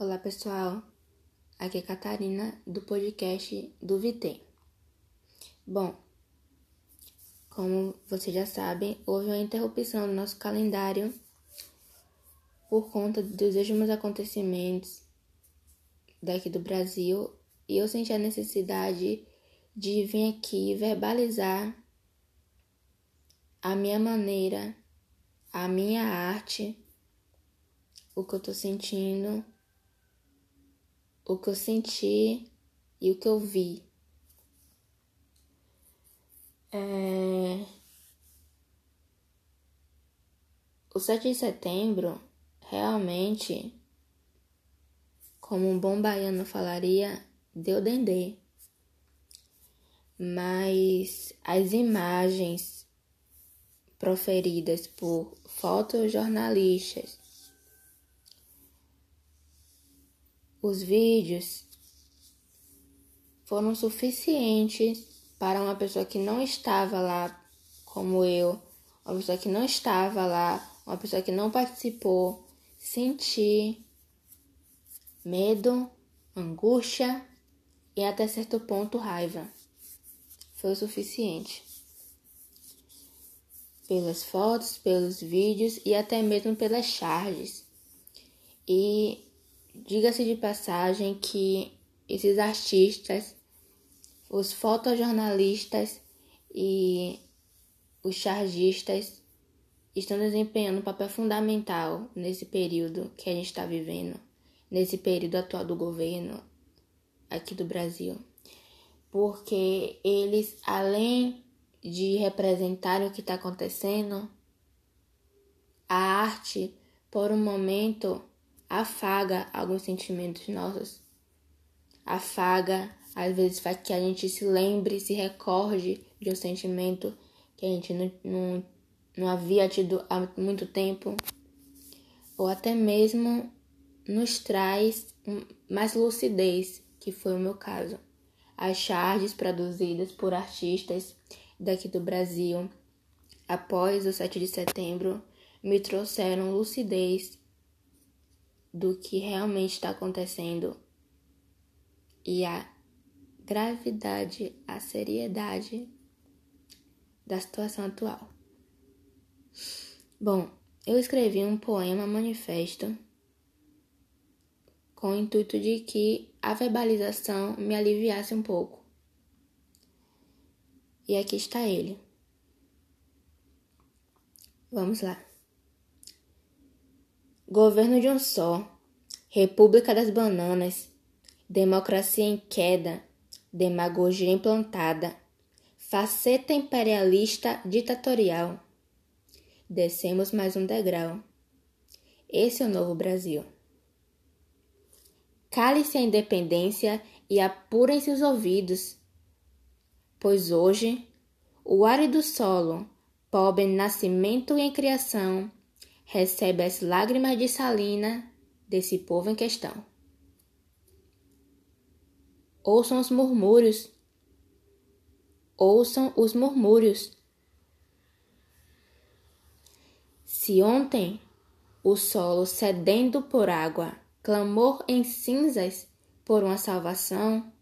Olá pessoal, aqui é Catarina do podcast do VT. Bom, como vocês já sabem, houve uma interrupção no nosso calendário por conta dos últimos acontecimentos daqui do Brasil e eu senti a necessidade de vir aqui verbalizar a minha maneira, a minha arte, o que eu tô sentindo, o que eu senti e o que eu vi. É... O 7 de setembro realmente, como um bom baiano falaria, deu dendê. Mas as imagens proferidas por fotojornalistas, os vídeos foram suficientes para uma pessoa que não estava lá, como eu, uma pessoa que não estava lá, uma pessoa que não participou, sentir medo, angústia e até certo ponto raiva. Foi o suficiente. Pelas fotos, pelos vídeos e até mesmo pelas charges. E diga-se de passagem que esses artistas, os fotojornalistas e os chargistas estão desempenhando um papel fundamental nesse período que a gente está vivendo, nesse período atual do governo aqui do Brasil. Porque eles, além de representarem o que está acontecendo, a arte, por um momento, afaga alguns sentimentos nossos. Afaga, às vezes faz que a gente se lembre, se recorde de um sentimento que a gente não, não, não havia tido há muito tempo. Ou até mesmo nos traz mais lucidez, que foi o meu caso. As charges produzidas por artistas daqui do Brasil após o 7 de setembro me trouxeram lucidez do que realmente está acontecendo e a gravidade, a seriedade da situação atual. Bom, eu escrevi um poema manifesto com o intuito de que a verbalização me aliviasse um pouco. E aqui está ele. Vamos lá. Governo de um só, República das Bananas, democracia em queda, demagogia implantada, faceta imperialista ditatorial. Descemos mais um degrau. Esse é o novo Brasil. Cale-se a independência e apurem-se os ouvidos, pois hoje o árido solo, pobre em nascimento e em criação, recebe as lágrimas de salina desse povo em questão. Ouçam os murmúrios. Ouçam os murmúrios. Se ontem o solo sedendo por água, clamor em cinzas por uma salvação,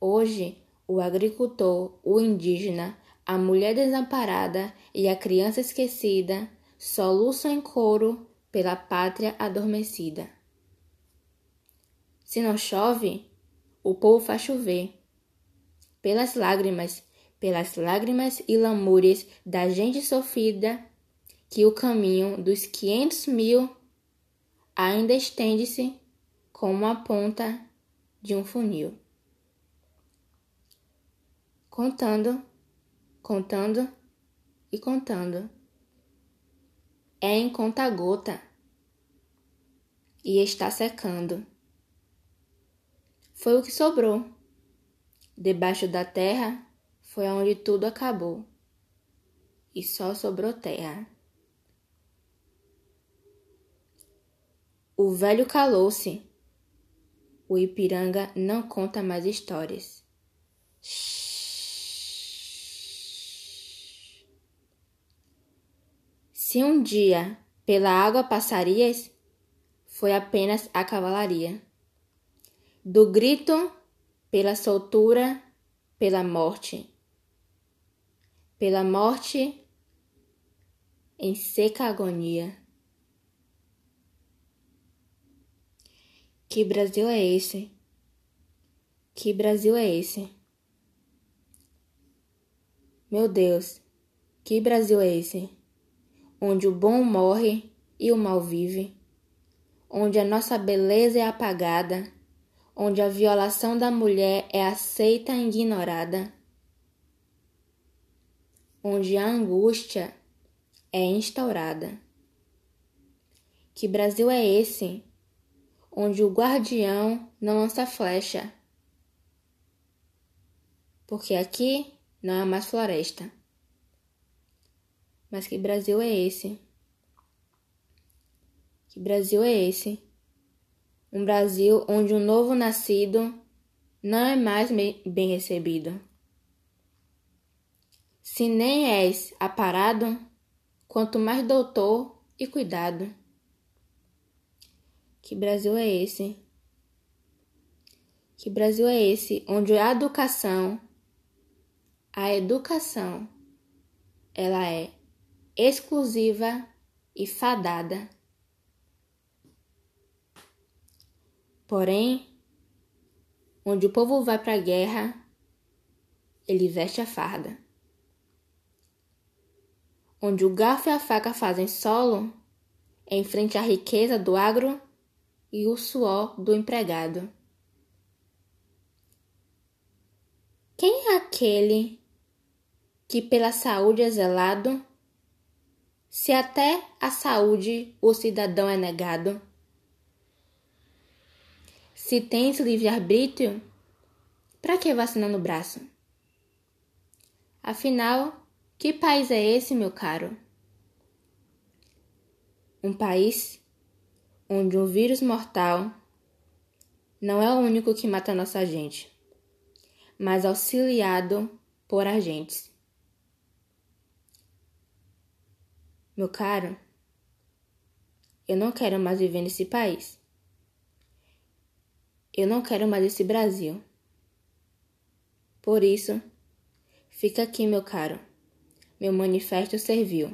hoje o agricultor, o indígena, a mulher desamparada e a criança esquecida soluçam em coro pela pátria adormecida. Se não chove, o povo faz chover. Pelas lágrimas, pelas lágrimas e lamúrias da gente sofrida, que o caminho dos quinhentos mil ainda estende-se como a ponta de um funil. Contando, contando e contando é em conta-gota e está secando. Foi o que sobrou. Debaixo da terra foi onde tudo acabou e só sobrou terra. O velho calou-se. O Ipiranga não conta mais histórias. Se um dia pela água passarias, foi apenas a cavalaria. do grito pela soltura, pela morte, pela morte em seca agonia. Que Brasil é esse? Que Brasil é esse? Meu Deus, que Brasil é esse? Onde o bom morre e o mal vive, onde a nossa beleza é apagada, onde a violação da mulher é aceita e ignorada, onde a angústia é instaurada. Que Brasil é esse? onde o guardião não lança flecha. Porque aqui não é mais floresta. Mas que Brasil é esse? Que Brasil é esse? Um Brasil onde um novo nascido não é mais bem recebido. Se nem és aparado, quanto mais doutor e cuidado. Que Brasil é esse? Que Brasil é esse onde a educação, a educação, ela é exclusiva e fadada. Porém, onde o povo vai para a guerra, ele veste a farda. Onde o garfo e a faca fazem solo, em frente à riqueza do agro e o suor do empregado. Quem é aquele que pela saúde é zelado, se até a saúde o cidadão é negado? Se tens livre-arbítrio, para que vacina no braço? Afinal, que país é esse, meu caro? Um país onde um vírus mortal não é o único que mata nossa gente, mas auxiliado por agentes. Meu caro, eu não quero mais viver nesse país. Eu não quero mais esse Brasil. Por isso, fica aqui, meu caro. Meu manifesto serviu.